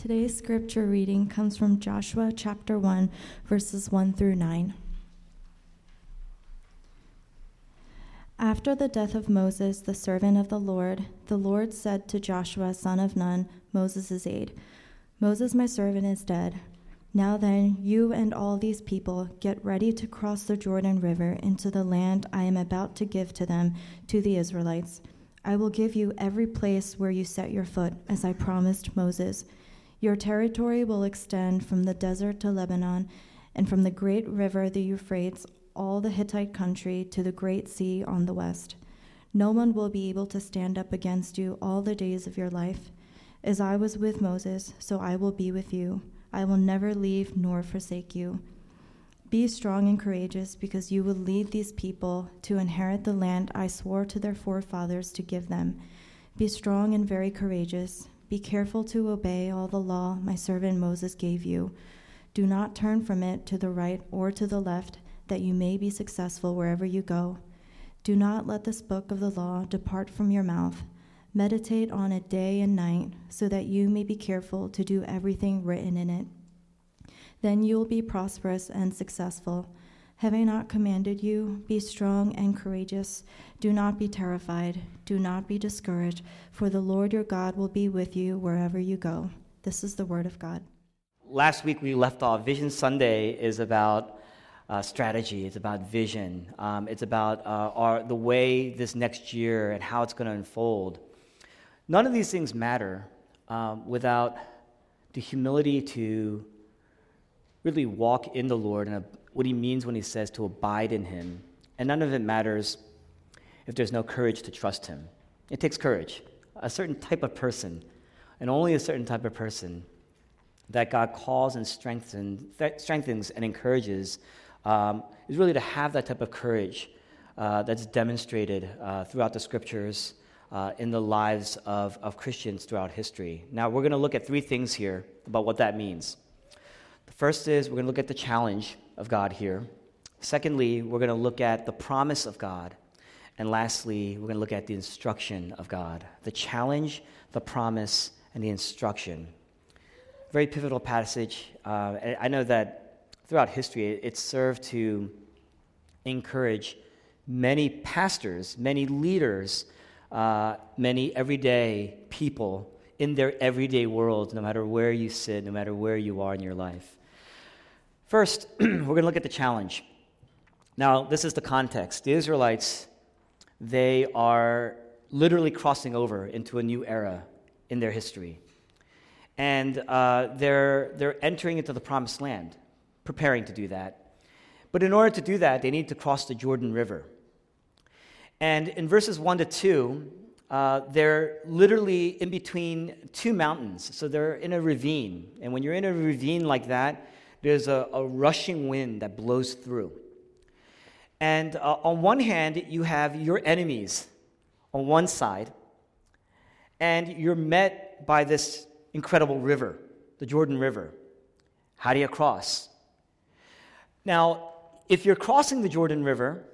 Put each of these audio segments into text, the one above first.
Today's scripture reading comes from Joshua chapter 1, verses 1 through 9. After the death of Moses, the servant of the Lord, the Lord said to Joshua, son of Nun, Moses' aide, Moses, my servant, is dead. Now then, you and all these people get ready to cross the Jordan River into the land I am about to give to them, to the Israelites. I will give you every place where you set your foot, as I promised Moses. Your territory will extend from the desert to Lebanon, and from the great river, the Euphrates, all the Hittite country to the great sea on the west. No one will be able to stand up against you all the days of your life. As I was with Moses, so I will be with you. I will never leave nor forsake you. Be strong and courageous, because you will lead these people to inherit the land I swore to their forefathers to give them. Be strong and very courageous. Be careful to obey all the law my servant Moses gave you. Do not turn from it to the right or to the left, that you may be successful wherever you go. Do not let this book of the law depart from your mouth. Meditate on it day and night, so that you may be careful to do everything written in it. Then you will be prosperous and successful. Have I not commanded you? Be strong and courageous. Do not be terrified. Do not be discouraged, for the Lord your God will be with you wherever you go. This is the word of God. Last week we left off. Vision Sunday is about uh, strategy, it's about vision, um, it's about uh, our, the way this next year and how it's going to unfold. None of these things matter um, without the humility to really walk in the Lord and what he means when he says to abide in him. And none of it matters if there's no courage to trust him. It takes courage. A certain type of person, and only a certain type of person, that God calls and strengthens, and encourages um, is really to have that type of courage uh, that's demonstrated uh, throughout the scriptures uh, in the lives of, of Christians throughout history. Now, we're going to look at three things here about what that means. The first is we're going to look at the challenge of God here. Secondly, we're going to look at the promise of God. And lastly, we're going to look at the instruction of God the challenge, the promise, and the instruction. Very pivotal passage. Uh, I know that throughout history, it served to encourage many pastors, many leaders, uh, many everyday people in their everyday world, no matter where you sit, no matter where you are in your life. First, we're going to look at the challenge. Now, this is the context. The Israelites, they are literally crossing over into a new era in their history. And uh, they're, they're entering into the promised land, preparing to do that. But in order to do that, they need to cross the Jordan River. And in verses 1 to 2, uh, they're literally in between two mountains. So they're in a ravine. And when you're in a ravine like that, there's a, a rushing wind that blows through. And uh, on one hand, you have your enemies on one side, and you're met by this incredible river, the Jordan River. How do you cross? Now, if you're crossing the Jordan River,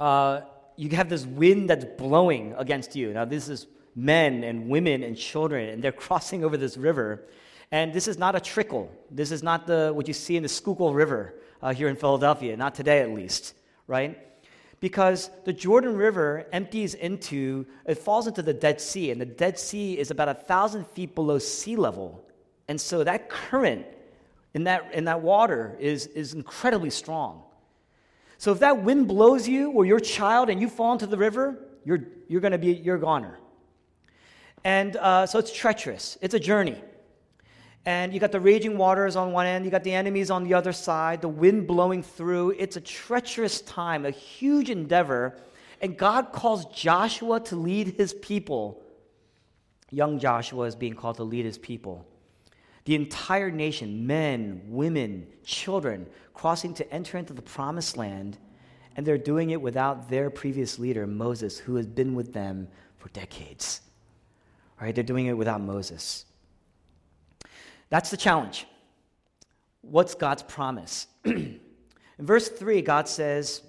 uh, you have this wind that's blowing against you. Now, this is men and women and children, and they're crossing over this river. And this is not a trickle. This is not the, what you see in the Schuylkill River uh, here in Philadelphia, not today at least, right? Because the Jordan River empties into, it falls into the Dead Sea, and the Dead Sea is about a thousand feet below sea level. And so that current in that, in that water is, is incredibly strong. So if that wind blows you or your child and you fall into the river, you're, you're going to be, you're a goner. And uh, so it's treacherous, it's a journey. And you got the raging waters on one end, you got the enemies on the other side, the wind blowing through. It's a treacherous time, a huge endeavor. And God calls Joshua to lead his people. Young Joshua is being called to lead his people. The entire nation, men, women, children, crossing to enter into the promised land, and they're doing it without their previous leader, Moses, who has been with them for decades. All right, they're doing it without Moses. That's the challenge. What's God's promise? In verse 3, God says,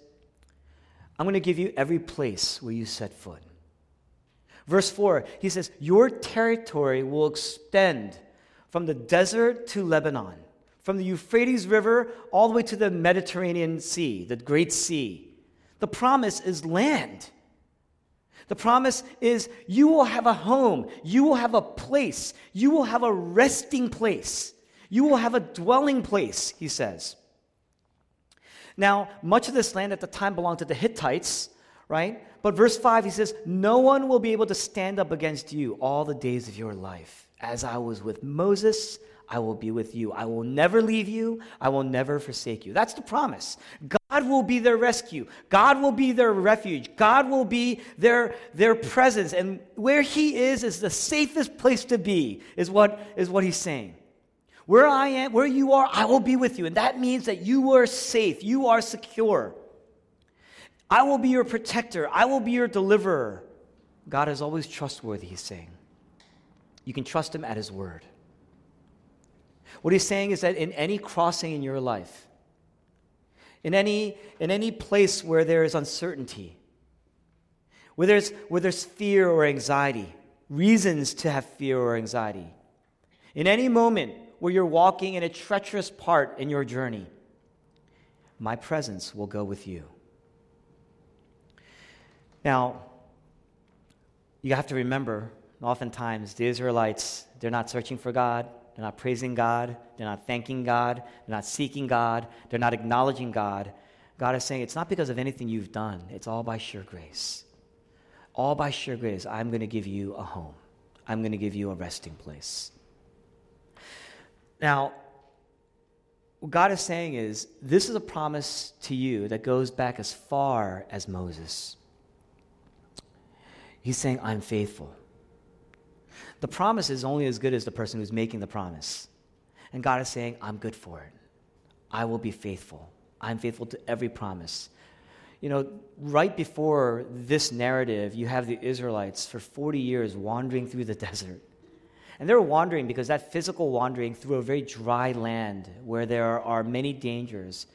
I'm going to give you every place where you set foot. Verse 4, he says, Your territory will extend from the desert to Lebanon, from the Euphrates River all the way to the Mediterranean Sea, the Great Sea. The promise is land. The promise is you will have a home, you will have a place, you will have a resting place, you will have a dwelling place, he says. Now, much of this land at the time belonged to the Hittites, right? But verse 5, he says, No one will be able to stand up against you all the days of your life. As I was with Moses, I will be with you. I will never leave you. I will never forsake you. That's the promise. God will be their rescue. God will be their refuge. God will be their, their presence. And where He is, is the safest place to be, is what, is what He's saying. Where I am, where you are, I will be with you. And that means that you are safe. You are secure. I will be your protector. I will be your deliverer. God is always trustworthy, He's saying. You can trust Him at His word. What he's saying is that in any crossing in your life, in any, in any place where there is uncertainty, where there's, where there's fear or anxiety, reasons to have fear or anxiety, in any moment where you're walking in a treacherous part in your journey, my presence will go with you. Now, you have to remember, oftentimes, the Israelites, they're not searching for God. They're not praising God. They're not thanking God. They're not seeking God. They're not acknowledging God. God is saying, it's not because of anything you've done, it's all by sheer grace. All by sheer grace, I'm going to give you a home, I'm going to give you a resting place. Now, what God is saying is, this is a promise to you that goes back as far as Moses. He's saying, I'm faithful. The promise is only as good as the person who's making the promise. And God is saying, I'm good for it. I will be faithful. I'm faithful to every promise. You know, right before this narrative, you have the Israelites for 40 years wandering through the desert. And they're wandering because that physical wandering through a very dry land where there are many dangers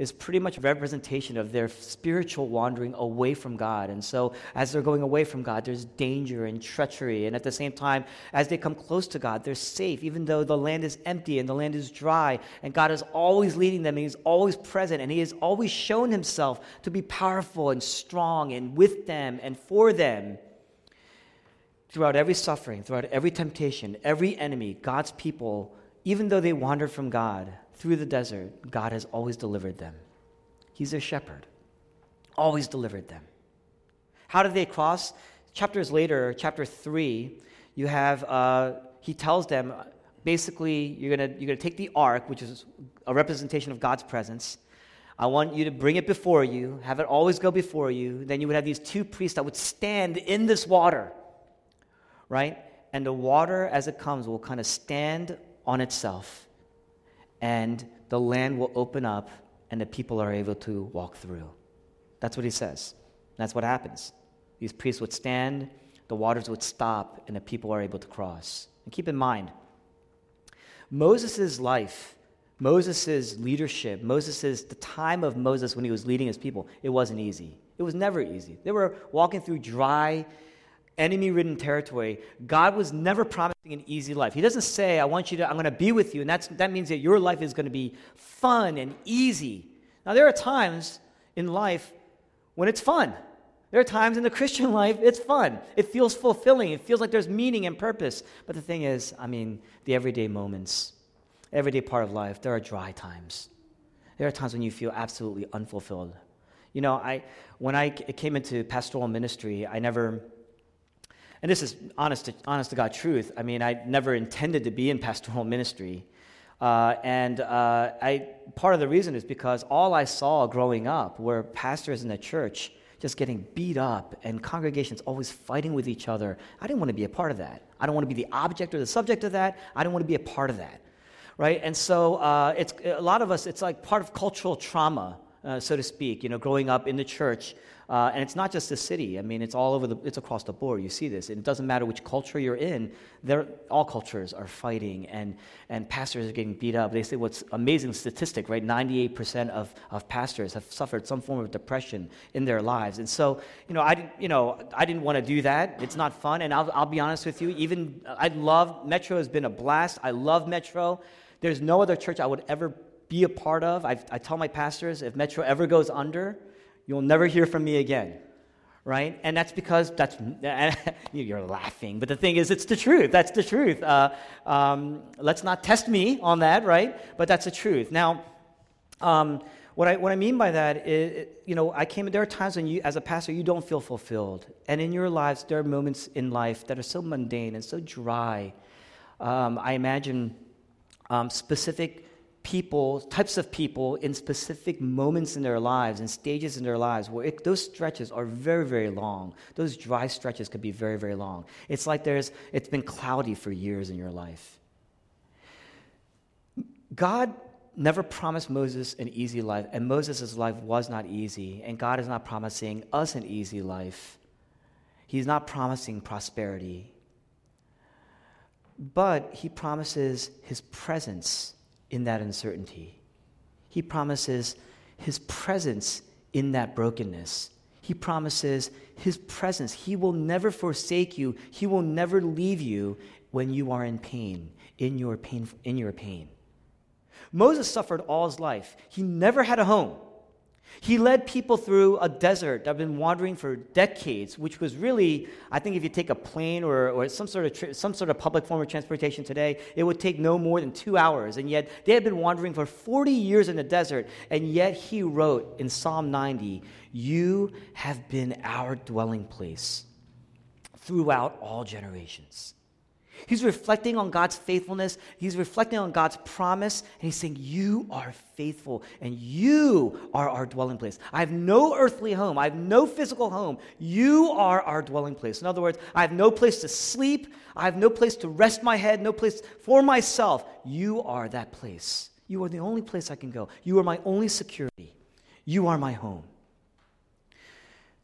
is pretty much a representation of their spiritual wandering away from God. And so, as they're going away from God, there's danger and treachery. And at the same time, as they come close to God, they're safe, even though the land is empty and the land is dry. And God is always leading them, and He's always present, and He has always shown Himself to be powerful and strong and with them and for them. Throughout every suffering, throughout every temptation, every enemy, God's people, even though they wandered from God, through the desert, God has always delivered them. He's their shepherd, always delivered them. How did they cross? Chapters later, chapter 3, you have, uh, he tells them basically, you're going you're to take the ark, which is a representation of God's presence. I want you to bring it before you, have it always go before you. Then you would have these two priests that would stand in this water, right? And the water, as it comes, will kind of stand on itself and the land will open up and the people are able to walk through. That's what he says. That's what happens. These priests would stand, the waters would stop, and the people are able to cross. And keep in mind, Moses' life, Moses' leadership, Moses' the time of Moses when he was leading his people, it wasn't easy. It was never easy. They were walking through dry enemy ridden territory, God was never promising an easy life. He doesn't say, I want you to, I'm going to be with you. And that's, that means that your life is going to be fun and easy. Now, there are times in life when it's fun. There are times in the Christian life it's fun. It feels fulfilling. It feels like there's meaning and purpose. But the thing is, I mean, the everyday moments, everyday part of life, there are dry times. There are times when you feel absolutely unfulfilled. You know, I, when I came into pastoral ministry, I never and this is honest to, honest to God truth. I mean, I never intended to be in pastoral ministry. Uh, and uh, I, part of the reason is because all I saw growing up were pastors in the church just getting beat up and congregations always fighting with each other. I didn't want to be a part of that. I don't want to be the object or the subject of that. I don't want to be a part of that. Right? And so uh, it's, a lot of us, it's like part of cultural trauma uh, so to speak, you know, growing up in the church. Uh, and it's not just the city. I mean, it's all over the, it's across the board. You see this. And it doesn't matter which culture you're in. They're, all cultures are fighting and, and pastors are getting beat up. They say what's amazing statistic, right? 98% of, of pastors have suffered some form of depression in their lives. And so, you know, I didn't, you know, I didn't want to do that. It's not fun. And I'll, I'll be honest with you, even I love, Metro has been a blast. I love Metro. There's no other church I would ever be a part of. I, I tell my pastors if Metro ever goes under, you'll never hear from me again. Right? And that's because that's, you're laughing, but the thing is, it's the truth. That's the truth. Uh, um, let's not test me on that, right? But that's the truth. Now, um, what I, what I mean by that is, you know, I came, there are times when you, as a pastor, you don't feel fulfilled. And in your lives, there are moments in life that are so mundane and so dry. Um, I imagine um, specific people, types of people in specific moments in their lives and stages in their lives where it, those stretches are very, very long. Those dry stretches could be very, very long. It's like there's, it's been cloudy for years in your life. God never promised Moses an easy life, and Moses' life was not easy, and God is not promising us an easy life. He's not promising prosperity. But he promises his presence in that uncertainty. He promises his presence in that brokenness. He promises his presence. He will never forsake you. He will never leave you when you are in pain, in your pain, in your pain. Moses suffered all his life. He never had a home. He led people through a desert that had been wandering for decades, which was really, I think, if you take a plane or, or some, sort of tri- some sort of public form of transportation today, it would take no more than two hours. And yet, they had been wandering for 40 years in the desert. And yet, he wrote in Psalm 90, You have been our dwelling place throughout all generations. He's reflecting on God's faithfulness. He's reflecting on God's promise. And he's saying, You are faithful and you are our dwelling place. I have no earthly home. I have no physical home. You are our dwelling place. In other words, I have no place to sleep. I have no place to rest my head, no place for myself. You are that place. You are the only place I can go. You are my only security. You are my home.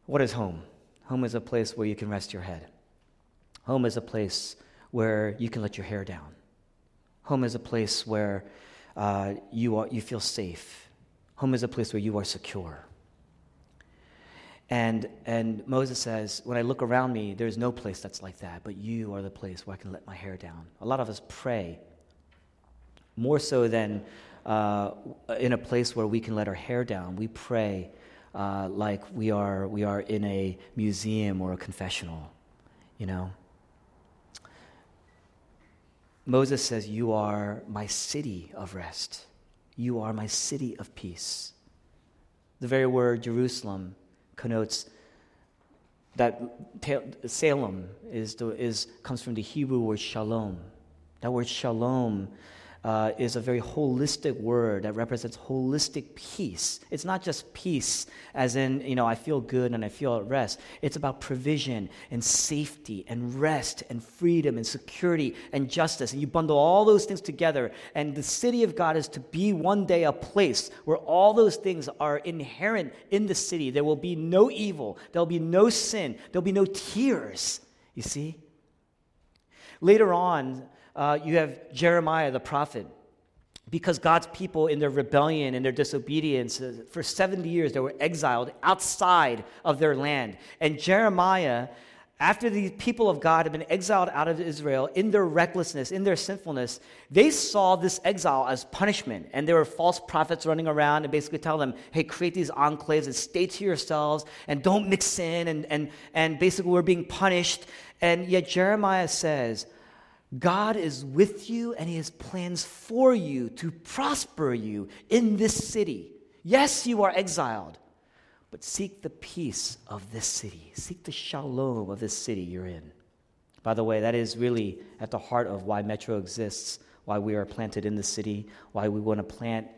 What is home? Home is a place where you can rest your head. Home is a place where you can let your hair down. Home is a place where uh, you, are, you feel safe. Home is a place where you are secure. And, and Moses says, When I look around me, there's no place that's like that, but you are the place where I can let my hair down. A lot of us pray more so than uh, in a place where we can let our hair down. We pray uh, like we are, we are in a museum or a confessional, you know? Moses says, You are my city of rest. You are my city of peace. The very word Jerusalem connotes that Salem is, is, comes from the Hebrew word shalom. That word shalom uh, is a very holistic word that represents holistic peace. It's not just peace, as in, you know, I feel good and I feel at rest. It's about provision and safety and rest and freedom and security and justice. And you bundle all those things together. And the city of God is to be one day a place where all those things are inherent in the city. There will be no evil, there'll be no sin, there'll be no tears. You see? Later on, uh, you have Jeremiah the prophet. Because God's people, in their rebellion and their disobedience, uh, for 70 years, they were exiled outside of their land. And Jeremiah, after the people of God had been exiled out of Israel in their recklessness, in their sinfulness, they saw this exile as punishment. And there were false prophets running around and basically tell them, hey, create these enclaves and stay to yourselves and don't mix in. And, and, and basically, we're being punished. And yet, Jeremiah says, God is with you and He has plans for you to prosper you in this city. Yes, you are exiled, but seek the peace of this city. Seek the shalom of this city you're in. By the way, that is really at the heart of why Metro exists, why we are planted in the city, why we want to plant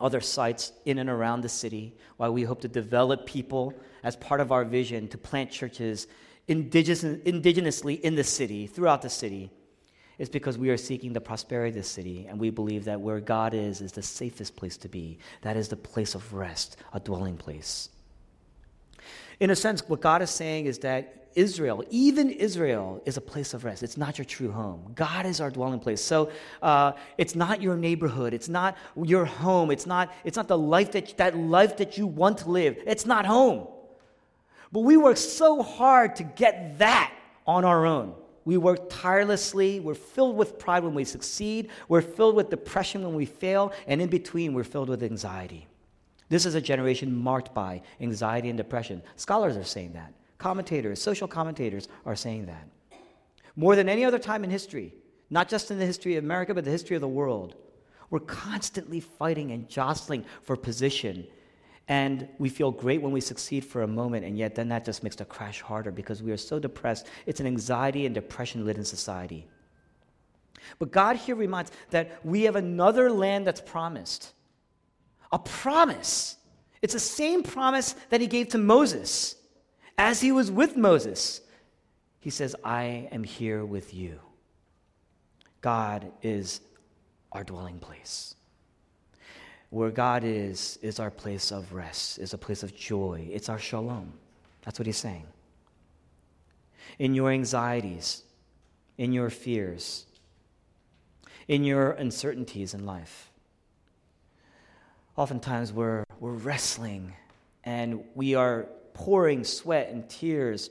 other sites in and around the city, why we hope to develop people as part of our vision to plant churches indigenously in the city, throughout the city, is because we are seeking the prosperity of the city, and we believe that where God is, is the safest place to be. That is the place of rest, a dwelling place. In a sense, what God is saying is that Israel, even Israel, is a place of rest. It's not your true home. God is our dwelling place. So uh, it's not your neighborhood. It's not your home. It's not, it's not the life that, that life that you want to live. It's not home. But we work so hard to get that on our own. We work tirelessly. We're filled with pride when we succeed. We're filled with depression when we fail. And in between, we're filled with anxiety. This is a generation marked by anxiety and depression. Scholars are saying that. Commentators, social commentators are saying that. More than any other time in history, not just in the history of America, but the history of the world, we're constantly fighting and jostling for position. And we feel great when we succeed for a moment, and yet then that just makes the crash harder because we are so depressed. It's an anxiety and depression ridden society. But God here reminds that we have another land that's promised. A promise. It's the same promise that He gave to Moses as he was with Moses. He says, I am here with you. God is our dwelling place. Where God is, is our place of rest, is a place of joy. It's our shalom. That's what he's saying. In your anxieties, in your fears, in your uncertainties in life. Oftentimes we're, we're wrestling and we are pouring sweat and tears,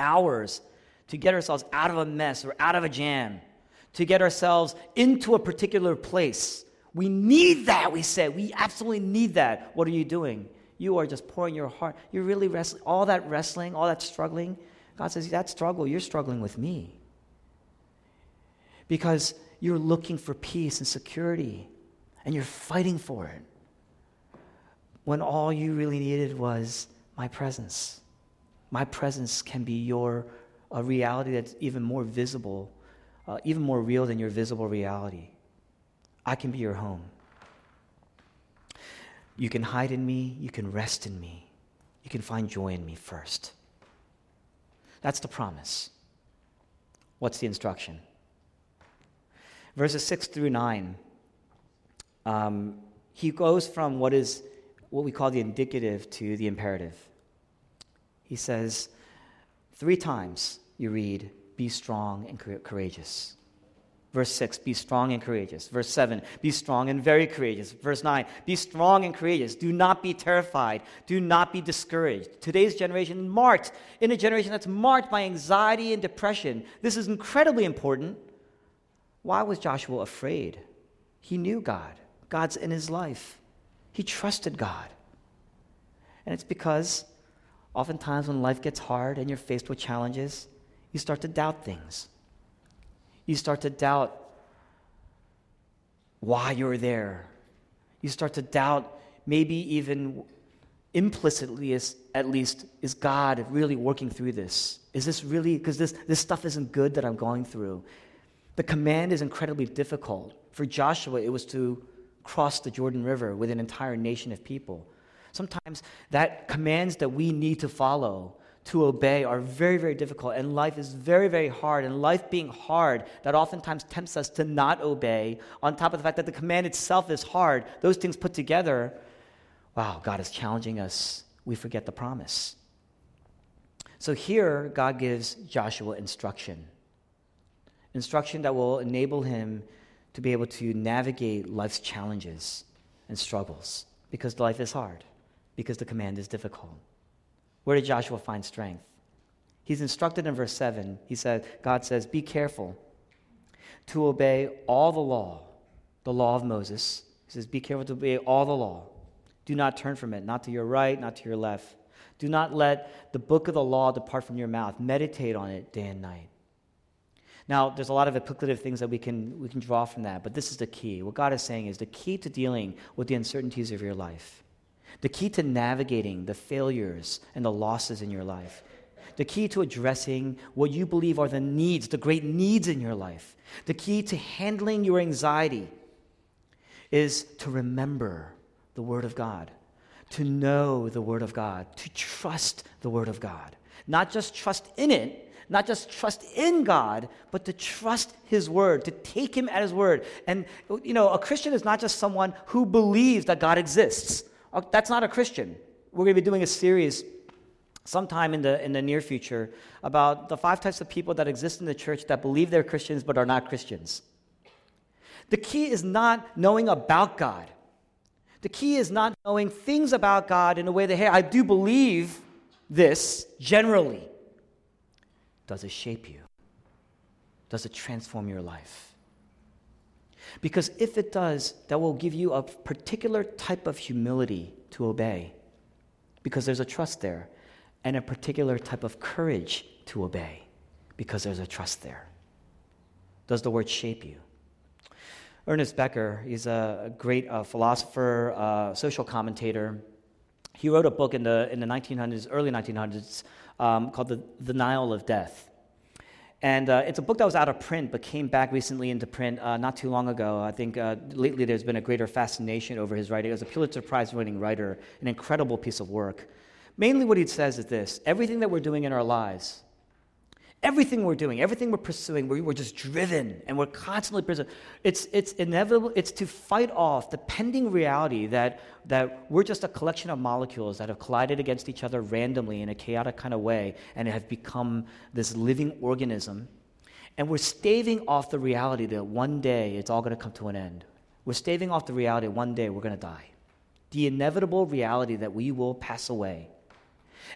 hours to get ourselves out of a mess or out of a jam, to get ourselves into a particular place. We need that, we said. We absolutely need that. What are you doing? You are just pouring your heart. You're really wrestling. All that wrestling, all that struggling. God says, that struggle, you're struggling with me. Because you're looking for peace and security, and you're fighting for it. When all you really needed was my presence. My presence can be your a reality that's even more visible, uh, even more real than your visible reality. I can be your home. You can hide in me, you can rest in me, you can find joy in me first. That's the promise. What's the instruction? Verses 6 through 9, um, he goes from what is what we call the indicative to the imperative he says, three times you read, be strong and courageous. Verse 6, be strong and courageous. Verse 7, be strong and very courageous. Verse 9, be strong and courageous. Do not be terrified. Do not be discouraged. Today's generation marked in a generation that's marked by anxiety and depression. This is incredibly important. Why was Joshua afraid? He knew God. God's in his life. He trusted God. And it's because Oftentimes, when life gets hard and you're faced with challenges, you start to doubt things. You start to doubt why you're there. You start to doubt, maybe even implicitly, is, at least, is God really working through this? Is this really, because this, this stuff isn't good that I'm going through? The command is incredibly difficult. For Joshua, it was to cross the Jordan River with an entire nation of people. Sometimes that commands that we need to follow, to obey, are very, very difficult. And life is very, very hard. And life being hard, that oftentimes tempts us to not obey, on top of the fact that the command itself is hard, those things put together, wow, God is challenging us. We forget the promise. So here, God gives Joshua instruction instruction that will enable him to be able to navigate life's challenges and struggles because life is hard because the command is difficult. Where did Joshua find strength? He's instructed in verse 7. He said, God says, Be careful to obey all the law, the law of Moses. He says, Be careful to obey all the law. Do not turn from it, not to your right, not to your left. Do not let the book of the law depart from your mouth. Meditate on it day and night. Now, there's a lot of applicative things that we can, we can draw from that, but this is the key. What God is saying is the key to dealing with the uncertainties of your life the key to navigating the failures and the losses in your life. The key to addressing what you believe are the needs, the great needs in your life. The key to handling your anxiety is to remember the Word of God, to know the Word of God, to trust the Word of God. Not just trust in it, not just trust in God, but to trust His word, to take Him at His word. And, you know, a Christian is not just someone who believes that God exists. Uh, that's not a Christian. We're going to be doing a series sometime in the, in the near future about the five types of people that exist in the church that believe they're Christians but are not Christians. The key is not knowing about God. The key is not knowing things about God in a way that, hey, I do believe this generally. Does it shape you? Does it transform your life? Because if it does, that will give you a particular type of humility to obey, because there's a trust there, and a particular type of courage to obey, because there's a trust there. Does the word shape you? Ernest Becker, he's a great uh, philosopher, uh, social commentator. He wrote a book in the, in the 1900s, early 1900s, um, called the, the of Death. And uh, it's a book that was out of print but came back recently into print uh, not too long ago. I think uh, lately there's been a greater fascination over his writing. As a Pulitzer Prize winning writer, an incredible piece of work. Mainly, what he says is this everything that we're doing in our lives, Everything we're doing, everything we're pursuing, we're, just driven and we're constantly pursuing. It's, it's inevitable, it's to fight off the pending reality that, that we're just a collection of molecules that have collided against each other randomly in a chaotic kind of way and have become this living organism. And we're staving off the reality that one day it's all going to come to an end. We're staving off the reality one day we're going to die. The inevitable reality that we will pass away.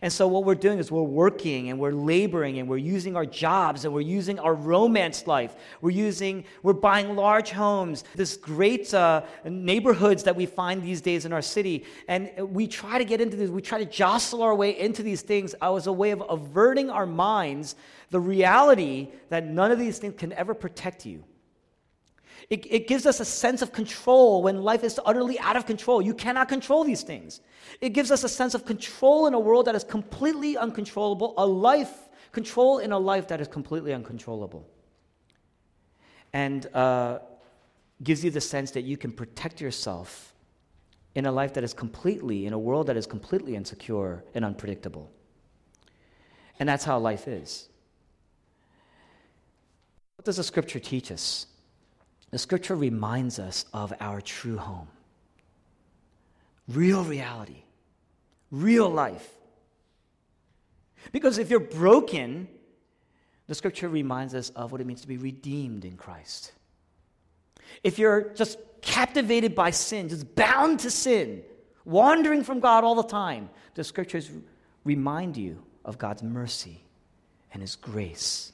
And so, what we're doing is we're working and we're laboring and we're using our jobs and we're using our romance life. We're using, we're buying large homes, this great uh, neighborhoods that we find these days in our city. And we try to get into this, we try to jostle our way into these things as a way of averting our minds the reality that none of these things can ever protect you. It, it gives us a sense of control when life is utterly out of control. You cannot control these things. It gives us a sense of control in a world that is completely uncontrollable, a life, control in a life that is completely uncontrollable. And uh, gives you the sense that you can protect yourself in a life that is completely, in a world that is completely insecure and unpredictable. And that's how life is. What does the scripture teach us? The scripture reminds us of our true home. Real reality, real life. Because if you're broken, the scripture reminds us of what it means to be redeemed in Christ. If you're just captivated by sin, just bound to sin, wandering from God all the time, the scriptures remind you of God's mercy and His grace,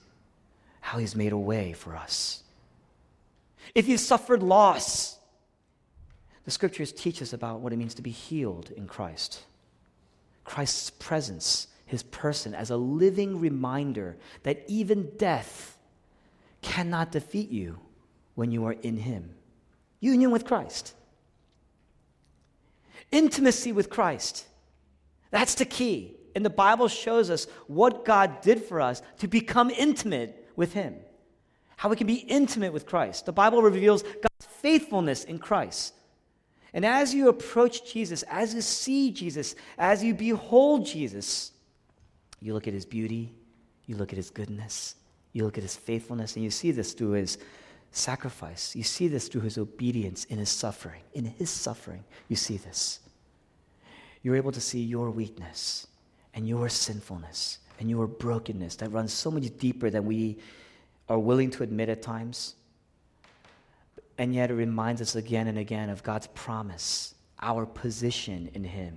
how He's made a way for us. If you've suffered loss, the scriptures teach us about what it means to be healed in Christ. Christ's presence, his person, as a living reminder that even death cannot defeat you when you are in him. Union with Christ. Intimacy with Christ. That's the key. And the Bible shows us what God did for us to become intimate with him how we can be intimate with Christ. The Bible reveals God's faithfulness in Christ. And as you approach Jesus, as you see Jesus, as you behold Jesus, you look at his beauty, you look at his goodness, you look at his faithfulness, and you see this through his sacrifice. You see this through his obedience in his suffering. In his suffering, you see this. You're able to see your weakness and your sinfulness and your brokenness that runs so much deeper than we are willing to admit at times. And yet it reminds us again and again of God's promise, our position in Him,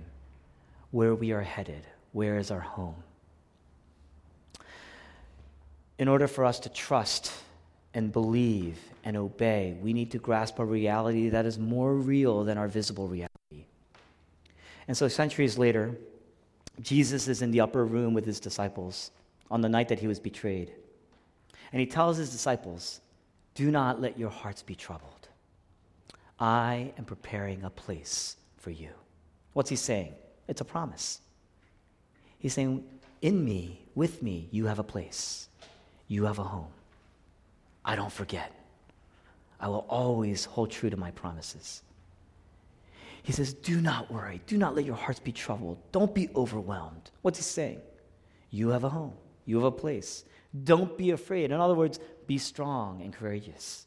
where we are headed, where is our home. In order for us to trust and believe and obey, we need to grasp a reality that is more real than our visible reality. And so, centuries later, Jesus is in the upper room with his disciples on the night that he was betrayed. And he tells his disciples, Do not let your hearts be troubled. I am preparing a place for you. What's he saying? It's a promise. He's saying, In me, with me, you have a place. You have a home. I don't forget. I will always hold true to my promises. He says, Do not worry. Do not let your hearts be troubled. Don't be overwhelmed. What's he saying? You have a home. You have a place. Don't be afraid. In other words, be strong and courageous.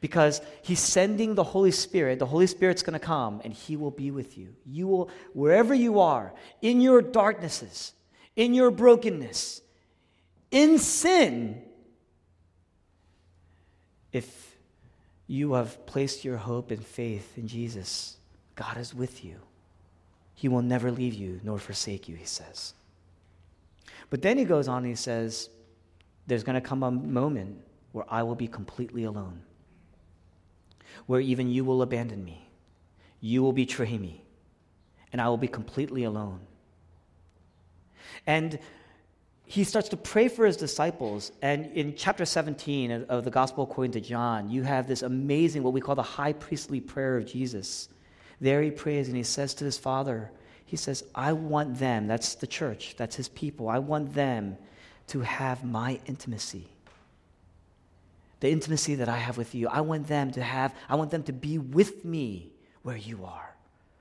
Because he's sending the Holy Spirit. The Holy Spirit's going to come and he will be with you. You will, wherever you are, in your darknesses, in your brokenness, in sin, if you have placed your hope and faith in Jesus, God is with you. He will never leave you nor forsake you, he says. But then he goes on and he says, There's going to come a moment where I will be completely alone, where even you will abandon me, you will betray me, and I will be completely alone. And he starts to pray for his disciples. And in chapter 17 of the Gospel according to John, you have this amazing, what we call the high priestly prayer of Jesus. There he prays and he says to his Father, He says, I want them, that's the church, that's his people, I want them to have my intimacy. The intimacy that I have with you. I want them to have, I want them to be with me where you are.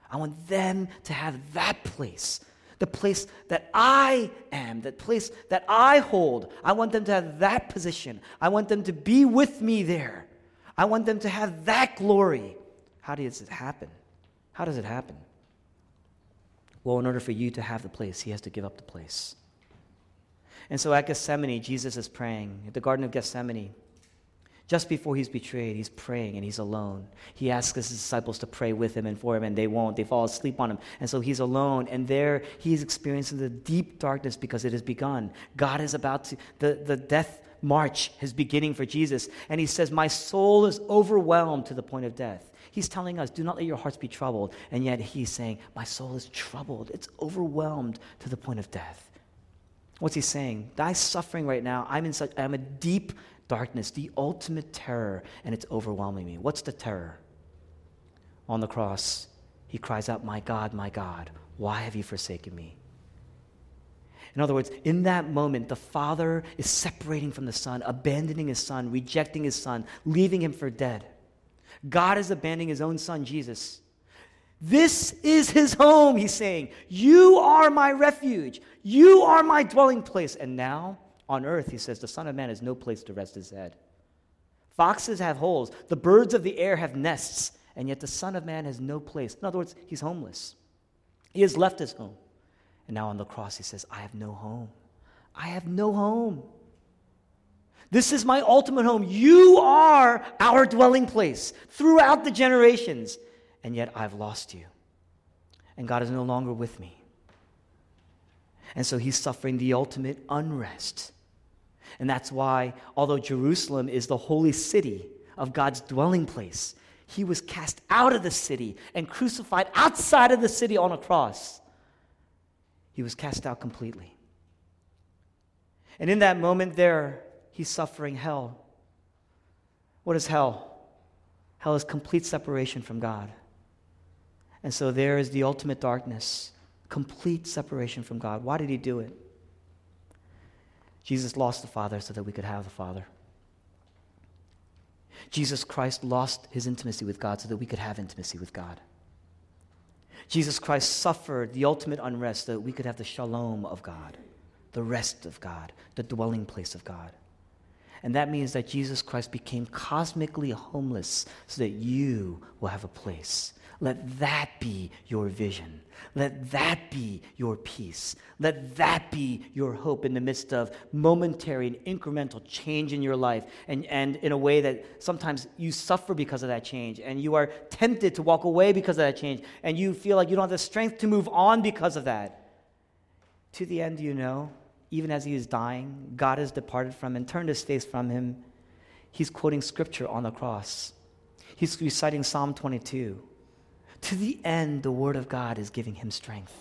I want them to have that place the place that I am, the place that I hold. I want them to have that position. I want them to be with me there. I want them to have that glory. How does it happen? How does it happen? Well, in order for you to have the place, he has to give up the place. And so at Gethsemane, Jesus is praying. At the Garden of Gethsemane, just before he's betrayed, he's praying and he's alone. He asks his disciples to pray with him and for him, and they won't. They fall asleep on him. And so he's alone, and there he's experiencing the deep darkness because it has begun. God is about to, the, the death march is beginning for Jesus. And he says, My soul is overwhelmed to the point of death. He's telling us, Do not let your hearts be troubled. And yet he's saying, My soul is troubled. It's overwhelmed to the point of death. What's he saying? Thy suffering right now, I'm in such I'm a deep darkness, the ultimate terror, and it's overwhelming me. What's the terror? On the cross, he cries out, My God, my God, why have you forsaken me? In other words, in that moment, the Father is separating from the Son, abandoning his Son, rejecting his Son, leaving him for dead. God is abandoning his own Son, Jesus. This is his home, he's saying. You are my refuge. You are my dwelling place. And now, on earth, he says, the Son of Man has no place to rest his head. Foxes have holes, the birds of the air have nests, and yet the Son of Man has no place. In other words, he's homeless. He has left his home. And now on the cross, he says, I have no home. I have no home. This is my ultimate home. You are our dwelling place throughout the generations. And yet I've lost you. And God is no longer with me. And so he's suffering the ultimate unrest. And that's why, although Jerusalem is the holy city of God's dwelling place, he was cast out of the city and crucified outside of the city on a cross. He was cast out completely. And in that moment, there, he's suffering hell. What is hell? Hell is complete separation from God. And so there is the ultimate darkness, complete separation from God. Why did he do it? Jesus lost the Father so that we could have the Father. Jesus Christ lost his intimacy with God so that we could have intimacy with God. Jesus Christ suffered the ultimate unrest so that we could have the shalom of God, the rest of God, the dwelling place of God. And that means that Jesus Christ became cosmically homeless so that you will have a place let that be your vision. Let that be your peace. Let that be your hope in the midst of momentary and incremental change in your life, and, and in a way that sometimes you suffer because of that change, and you are tempted to walk away because of that change, and you feel like you don't have the strength to move on because of that. To the end, you know, even as he is dying, God has departed from and turned his face from him. He's quoting scripture on the cross. He's reciting Psalm 22. To the end, the Word of God is giving him strength.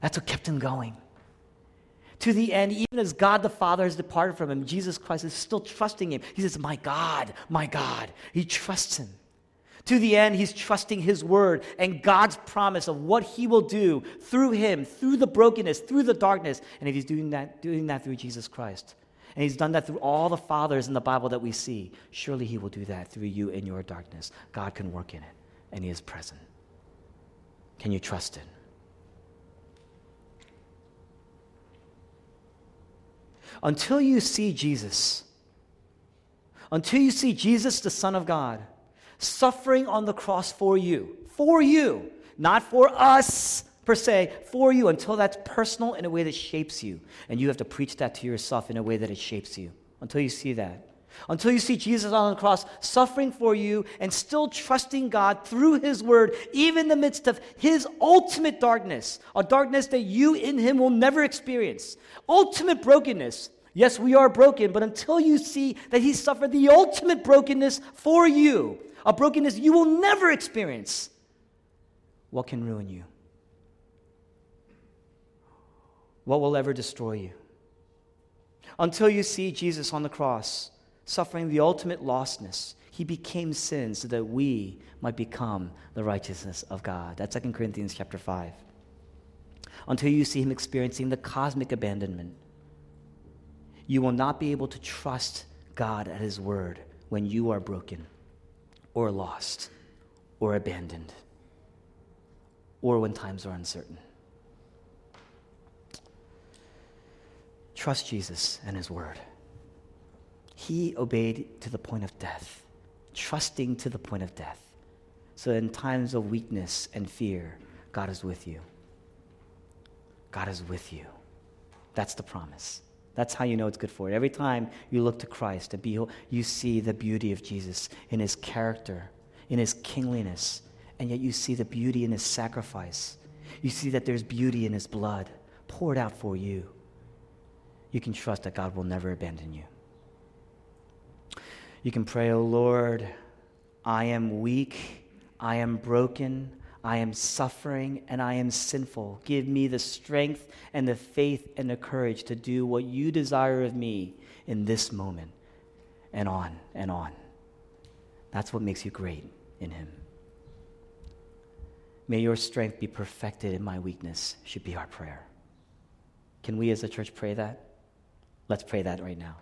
That's what kept him going. To the end, even as God the Father has departed from him, Jesus Christ is still trusting him. He says, My God, my God. He trusts him. To the end, he's trusting his word and God's promise of what he will do through him, through the brokenness, through the darkness. And if he's doing that, doing that through Jesus Christ, and he's done that through all the fathers in the Bible that we see, surely he will do that through you in your darkness. God can work in it and He is present. Can you trust it? Until you see Jesus, until you see Jesus, the Son of God, suffering on the cross for you, for you, not for us per se, for you, until that's personal in a way that shapes you. And you have to preach that to yourself in a way that it shapes you. Until you see that. Until you see Jesus on the cross suffering for you and still trusting God through His Word, even in the midst of His ultimate darkness, a darkness that you in Him will never experience. Ultimate brokenness. Yes, we are broken, but until you see that He suffered the ultimate brokenness for you, a brokenness you will never experience, what can ruin you? What will ever destroy you? Until you see Jesus on the cross, suffering the ultimate lostness, he became sin so that we might become the righteousness of God. That's 2 Corinthians chapter 5. Until you see him experiencing the cosmic abandonment, you will not be able to trust God at his word when you are broken or lost or abandoned or when times are uncertain. Trust Jesus and his word. He obeyed to the point of death, trusting to the point of death. So in times of weakness and fear, God is with you. God is with you. That's the promise. That's how you know it's good for you. Every time you look to Christ and behold, you see the beauty of Jesus in his character, in his kingliness, and yet you see the beauty in his sacrifice. You see that there's beauty in his blood poured out for you. You can trust that God will never abandon you. You can pray, Oh Lord, I am weak, I am broken, I am suffering, and I am sinful. Give me the strength and the faith and the courage to do what you desire of me in this moment, and on and on. That's what makes you great in Him. May your strength be perfected in my weakness, should be our prayer. Can we as a church pray that? Let's pray that right now.